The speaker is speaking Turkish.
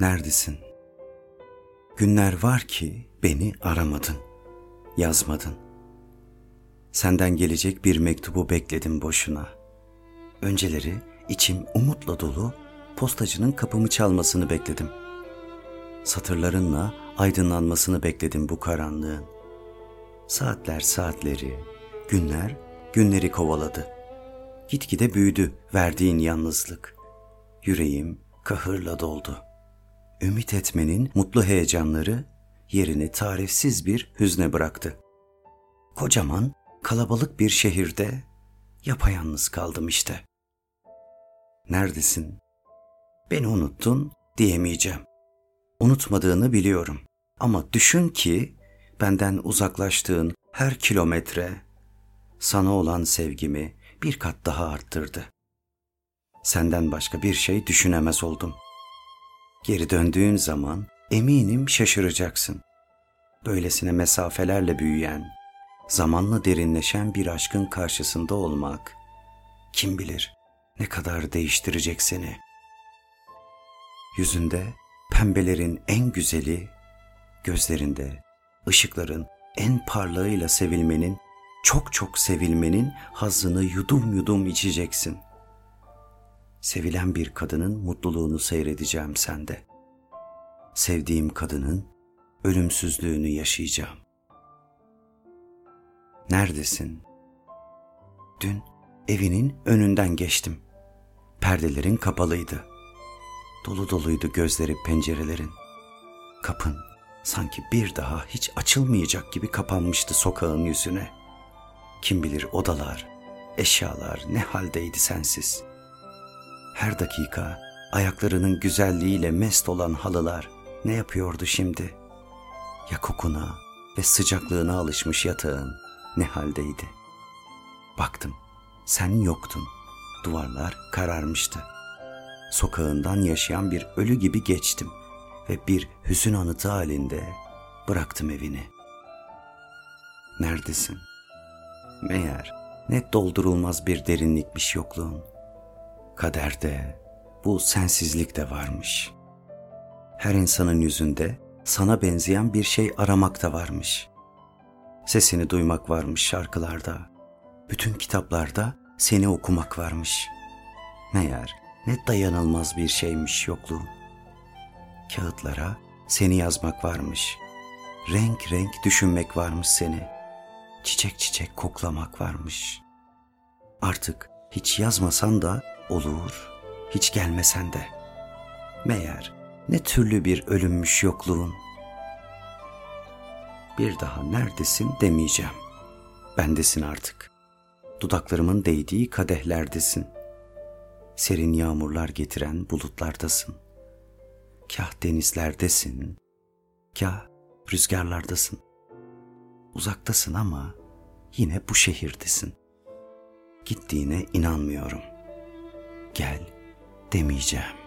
Neredesin? Günler var ki beni aramadın, yazmadın. Senden gelecek bir mektubu bekledim boşuna. Önceleri içim umutla dolu postacının kapımı çalmasını bekledim. Satırlarınla aydınlanmasını bekledim bu karanlığın. Saatler saatleri, günler günleri kovaladı. Gitgide büyüdü verdiğin yalnızlık. Yüreğim kahırla doldu. Ümit etmenin mutlu heyecanları yerini tarifsiz bir hüzne bıraktı. Kocaman, kalabalık bir şehirde yapayalnız kaldım işte. Neredesin? Beni unuttun diyemeyeceğim. Unutmadığını biliyorum. Ama düşün ki benden uzaklaştığın her kilometre sana olan sevgimi bir kat daha arttırdı. Senden başka bir şey düşünemez oldum. Geri döndüğün zaman eminim şaşıracaksın. Böylesine mesafelerle büyüyen, zamanla derinleşen bir aşkın karşısında olmak kim bilir ne kadar değiştirecek seni. Yüzünde pembelerin en güzeli, gözlerinde ışıkların en parlağıyla sevilmenin, çok çok sevilmenin hazzını yudum yudum içeceksin. Sevilen bir kadının mutluluğunu seyredeceğim sende. Sevdiğim kadının ölümsüzlüğünü yaşayacağım. Neredesin? Dün evinin önünden geçtim. Perdelerin kapalıydı. Dolu doluydu gözleri pencerelerin. Kapın sanki bir daha hiç açılmayacak gibi kapanmıştı sokağın yüzüne. Kim bilir odalar, eşyalar ne haldeydi sensiz. Her dakika ayaklarının güzelliğiyle mest olan halılar ne yapıyordu şimdi? Ya kokuna ve sıcaklığına alışmış yatağın ne haldeydi? Baktım, sen yoktun. Duvarlar kararmıştı. Sokağından yaşayan bir ölü gibi geçtim ve bir hüzün anıtı halinde bıraktım evini. Neredesin? Meğer ne doldurulmaz bir derinlikmiş yokluğun. Kaderde bu sensizlik de varmış. Her insanın yüzünde sana benzeyen bir şey aramak da varmış. Sesini duymak varmış şarkılarda. Bütün kitaplarda seni okumak varmış. Meğer ne dayanılmaz bir şeymiş yokluğun. Kağıtlara seni yazmak varmış. Renk renk düşünmek varmış seni. Çiçek çiçek koklamak varmış. Artık hiç yazmasan da olur, hiç gelmesen de. Meğer ne türlü bir ölümmüş yokluğun. Bir daha neredesin demeyeceğim. Bendesin artık. Dudaklarımın değdiği kadehlerdesin. Serin yağmurlar getiren bulutlardasın. Kah denizlerdesin, kah rüzgarlardasın. Uzaktasın ama yine bu şehirdesin. Gittiğine inanmıyorum. Gel demeyeceğim.